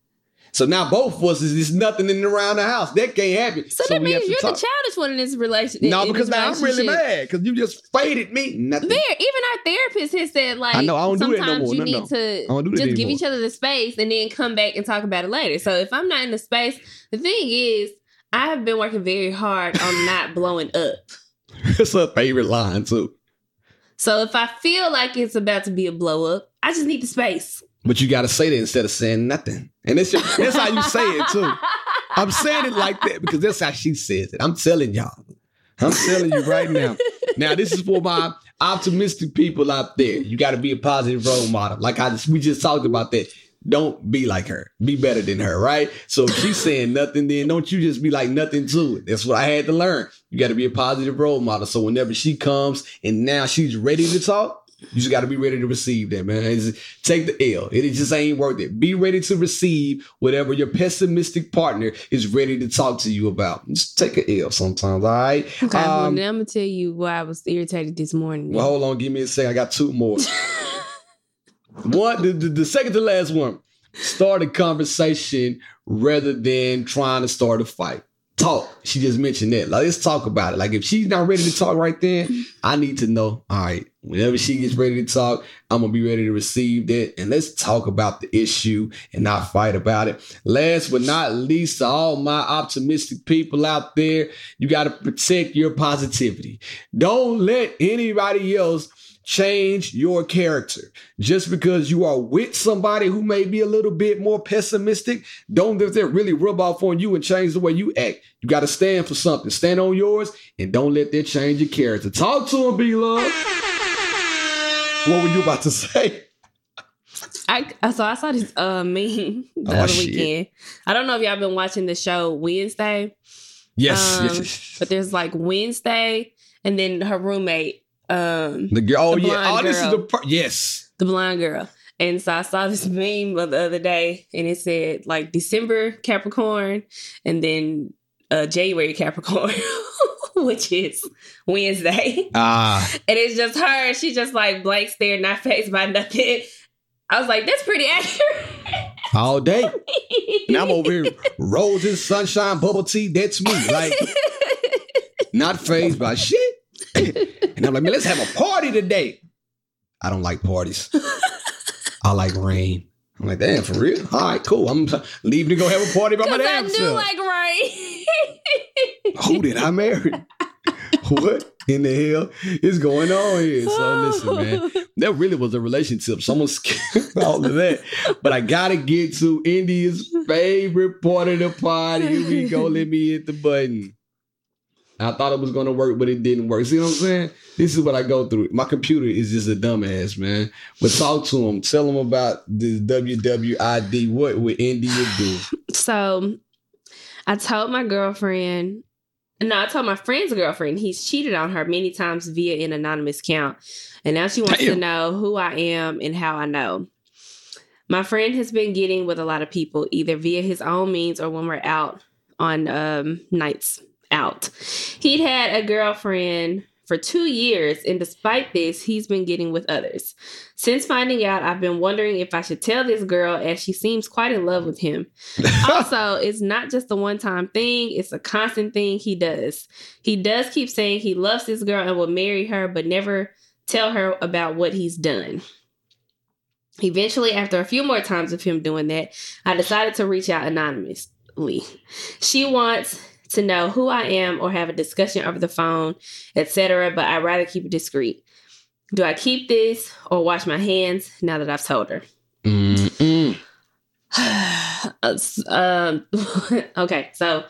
So now both of us is just nothing in around the house. That can't happen. So, so that means you're talk. the childish one in this relationship. No, because now I'm really mad because you just faded me. Nothing. There, even our therapist has said like I know I don't do that no more. you no, need no. to just give each other the space and then come back and talk about it later. So if I'm not in the space, the thing is I have been working very hard on not blowing up. It's a favorite line too. So if I feel like it's about to be a blow up, I just need the space. But you got to say that instead of saying nothing. And it's just, that's how you say it too. I'm saying it like that because that's how she says it. I'm telling y'all. I'm telling you right now. Now this is for my optimistic people out there. You got to be a positive role model. Like I just we just talked about that. Don't be like her. Be better than her, right? So if she's saying nothing, then don't you just be like nothing to it. That's what I had to learn. You got to be a positive role model. So whenever she comes and now she's ready to talk, you just got to be ready to receive that, man. It's, take the L. It just ain't worth it. Be ready to receive whatever your pessimistic partner is ready to talk to you about. Just take an L sometimes, all right? Okay, um, well, I'm going to tell you why I was irritated this morning. Well, hold on. Give me a second. I got two more. One, the, the, the second to last one. Start a conversation rather than trying to start a fight. Talk. She just mentioned that. Like, let's talk about it. Like, if she's not ready to talk right then, I need to know. All right, whenever she gets ready to talk, I'm gonna be ready to receive that, and let's talk about the issue and not fight about it. Last but not least, to all my optimistic people out there, you got to protect your positivity. Don't let anybody else change your character. Just because you are with somebody who may be a little bit more pessimistic, don't let that really rub off on you and change the way you act. You got to stand for something. Stand on yours and don't let that change your character. Talk to him, be love. What were you about to say? I so I saw this uh meme the oh, other shit. weekend. I don't know if y'all been watching the show Wednesday. Yes, um, yes. But there's like Wednesday, and then her roommate um the girl. Oh the yeah. Oh, this is the part. Yes, the blonde girl. And so I saw this meme the other day, and it said like December Capricorn, and then uh January Capricorn, which is Wednesday. Ah, and it's just her. She just like blank stare, not faced by nothing. I was like, that's pretty accurate. All day. and I'm over here, roses, sunshine, bubble tea. That's me. Like, not phased by shit. and I'm like, man, let's have a party today. I don't like parties. I like rain. I'm like, damn, for real? All right, cool. I'm leaving to go have a party by my damn I do like rain. Who did I marry? what in the hell is going on here? So oh. listen, man, that really was a relationship. Someone skipped all of that. But I gotta get to India's favorite part of the party. Here we go. Let me hit the button. I thought it was gonna work, but it didn't work. See what I'm saying? This is what I go through. My computer is just a dumbass, man. But talk to him. Tell him about this WWID. What would India do? So I told my girlfriend, no, I told my friend's girlfriend he's cheated on her many times via an anonymous account. And now she wants to know who I am and how I know. My friend has been getting with a lot of people, either via his own means or when we're out on um, nights out. He'd had a girlfriend for two years, and despite this, he's been getting with others. Since finding out, I've been wondering if I should tell this girl, as she seems quite in love with him. also, it's not just a one time thing, it's a constant thing he does. He does keep saying he loves this girl and will marry her, but never tell her about what he's done. Eventually, after a few more times of him doing that, I decided to reach out anonymously. She wants to know who I am or have a discussion over the phone, etc., but I'd rather keep it discreet. Do I keep this or wash my hands now that I've told her? Mm-mm. um, okay, so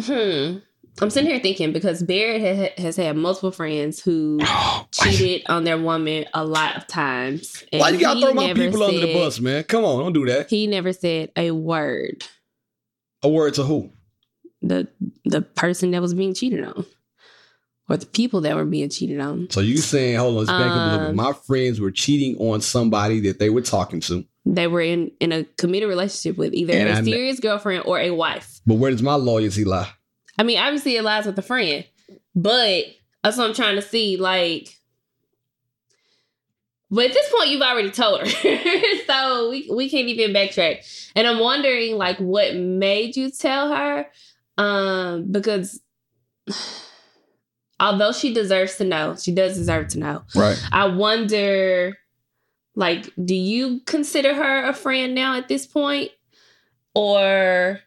hmm, I'm sitting here thinking because Barrett ha- has had multiple friends who cheated on their woman a lot of times. and why you gotta throw my people under the bus, man? Come on, don't do that. He never said a word. A word to who? The the person that was being cheated on, or the people that were being cheated on. So you saying, hold on, let's back up a little bit. Um, My friends were cheating on somebody that they were talking to. They were in in a committed relationship with either And a I kn- serious girlfriend or a wife. But where does my loyalty lie? I mean, obviously it lies with a friend, but that's what I'm trying to see. Like, but at this point, you've already told her, so we we can't even backtrack. And I'm wondering, like, what made you tell her? Um, because although she deserves to know, she does deserve to know. Right. I wonder, like, do you consider her a friend now at this point? Or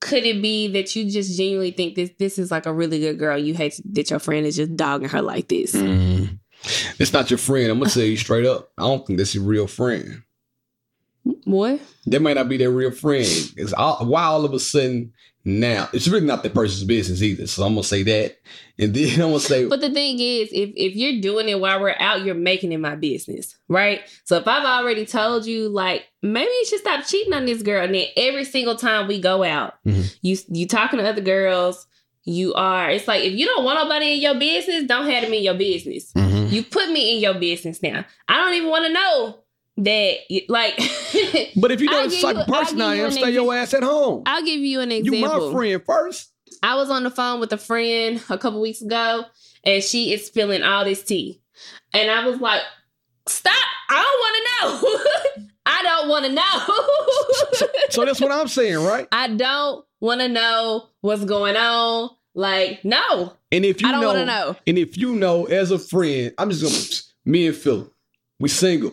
could it be that you just genuinely think this this is like a really good girl? You hate that your friend is just dogging her like this. Mm. It's not your friend. I'm gonna tell you straight up. I don't think that's your real friend. What? That might not be their real friend. It's all, why all of a sudden now it's really not that person's business either. So I'm gonna say that, and then I'm gonna say, But the thing is, if if you're doing it while we're out, you're making it my business, right? So if I've already told you, like, maybe you should stop cheating on this girl, and then every single time we go out, Mhm. you you talking to other girls, you are. It's like if you don't want nobody in your business, don't have them in your business. Mhm. You put me in your business now. I don't even want to know that, like. but if you know I'll the type of person I am, stay your ass at home. I'll give you an example You my friend first. I was on the phone with a friend a couple weeks ago, and she is spilling all this tea, and I was like, "Stop! I don't want to know. I don't want to know. So that's what I'm saying, right? I don't want to know what's going on. Like, no, And if you I don't know, know. and if you know as a friend, I'm just gonna me and Philip, we single.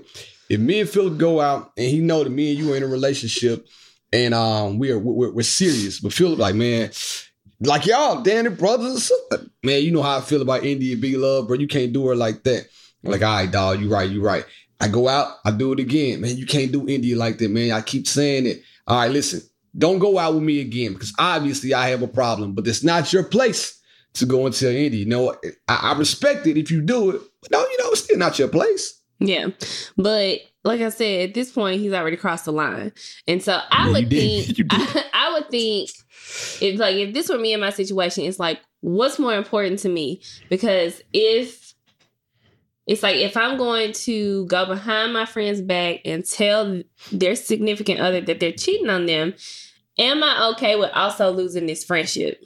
If me and Philip go out and he know that me and you are in a relationship and um we are we're, we're serious, but Philip like man, like y'all, Danny brothers, man, you know how I feel about India B love, bro. You can't do her like that. I'm like, all right, dog, you right, you right. I go out, I do it again, man. You can't do India like that, man. I keep saying it. All right, listen, don't go out with me again because obviously I have a problem, but it's not your place to go and tell Indy. You know, I, I respect it if you do it, but no, you know, it's still not your place. Yeah, but like I said, at this point, he's already crossed the line, and so I Yeah, would think I, I would think if like if this were me in my situation, it's like what's more important to me? Because if it's like if I'm going to go behind my friend's back and tell their significant other that they're cheating on them, am I okay with also losing this friendship?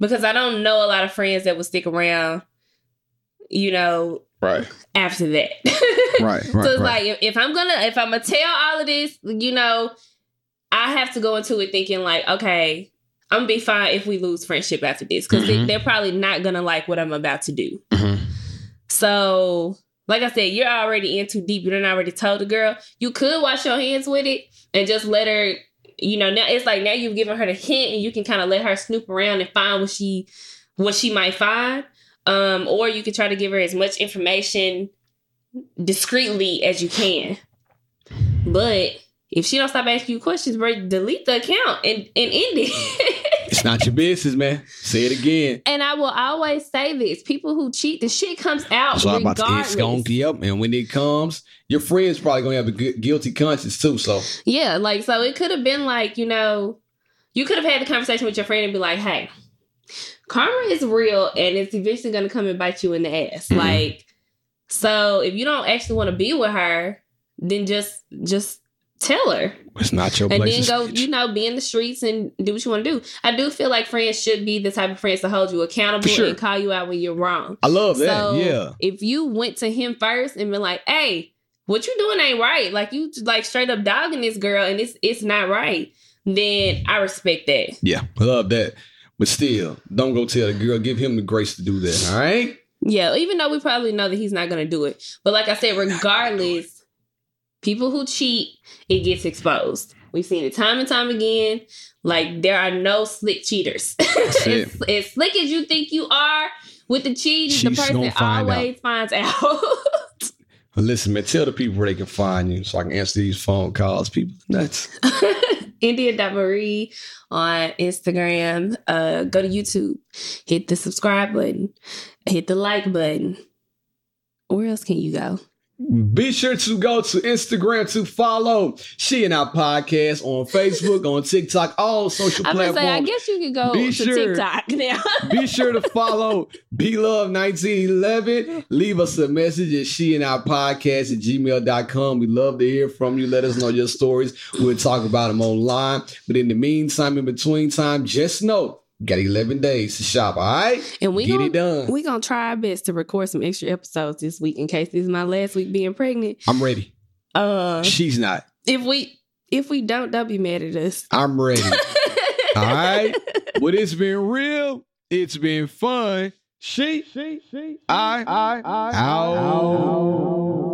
Because I don't know a lot of friends that would stick around, you know, Right, after that. right, so it's like if, if I'm gonna if I'm gonna tell all of this, you know, I have to go into it thinking like, okay, I'm gonna be fine if we lose friendship after this because Mhm. they, are probably not gonna like what I'm about to do. Mhm. So, like I said, you're already in too deep. You done already told the girl. You could wash your hands with it and just let her. You know, now it's like now you've given her the hint, and you can kind of let her snoop around and find what she what she might find. Um, or you could try to give her as much information discreetly as you can. But if she don't stop asking you questions, bro, delete the account and, and end it. It's not your business, man. Say it again. And I will always say this: people who cheat, the shit comes out That's what I'm about to regardless. it's gonna yep. And when it comes, your friends probably gonna have a gu- guilty conscience too. So Yeah, like so it could have been like, you know, you could have had the conversation with your friend and be like, hey, karma is real and it's eventually gonna come and bite you in the ass. Mhm. Like, so if you don't actually want to be with her, then just just tell her. it's not your And place. then go, you know, be in the streets and do what you want to do. I do feel like friends should be the type of friends to hold you accountable sure. and call you out when you're wrong. I love that. So yeah. if you went to him first and been like, "Hey, what you doing ain't right," like you like straight up dogging this girl and it's it's not right, then I respect that. Yeah. I love that. But still, don't go tell the girl. Give him the grace to do that. All right. Yeah, even though we probably know that he's not gonna do it, but like I said, regardless, people who cheat, it gets exposed. We've seen it time and time again. Like there are no slick cheaters. it. as, as slick as you think you are with the cheating, She's the person gonna find always finds out. Listen, man, tell the people where they can find you so I can answer these phone calls. People nuts. India.Marie on Instagram. Uh, go to YouTube. Hit the subscribe button. Hit the like button. Where else can you go? Be sure to go to Instagram to follow She and Our Podcast on Facebook, on TikTok, all social I'm platforms. say, I guess you could go Be to sure. TikTok now. Be sure to follow Be Love 1911. Leave us a message at she and our podcast at gmail.com. We love to hear from you. Let us know your stories. We'll talk about them online. But in the meantime, in between time, just know got 11 days to shop. All right? and we Get gonna, it done. we gonna try our best to record some extra episodes this week in case this is my last week being pregnant. I'm ready. Uh, She's not. if we if we don't, don't be mad at us. I'm ready. All right? But it's been real. It's been fun. She, she, she, I, I, I, out.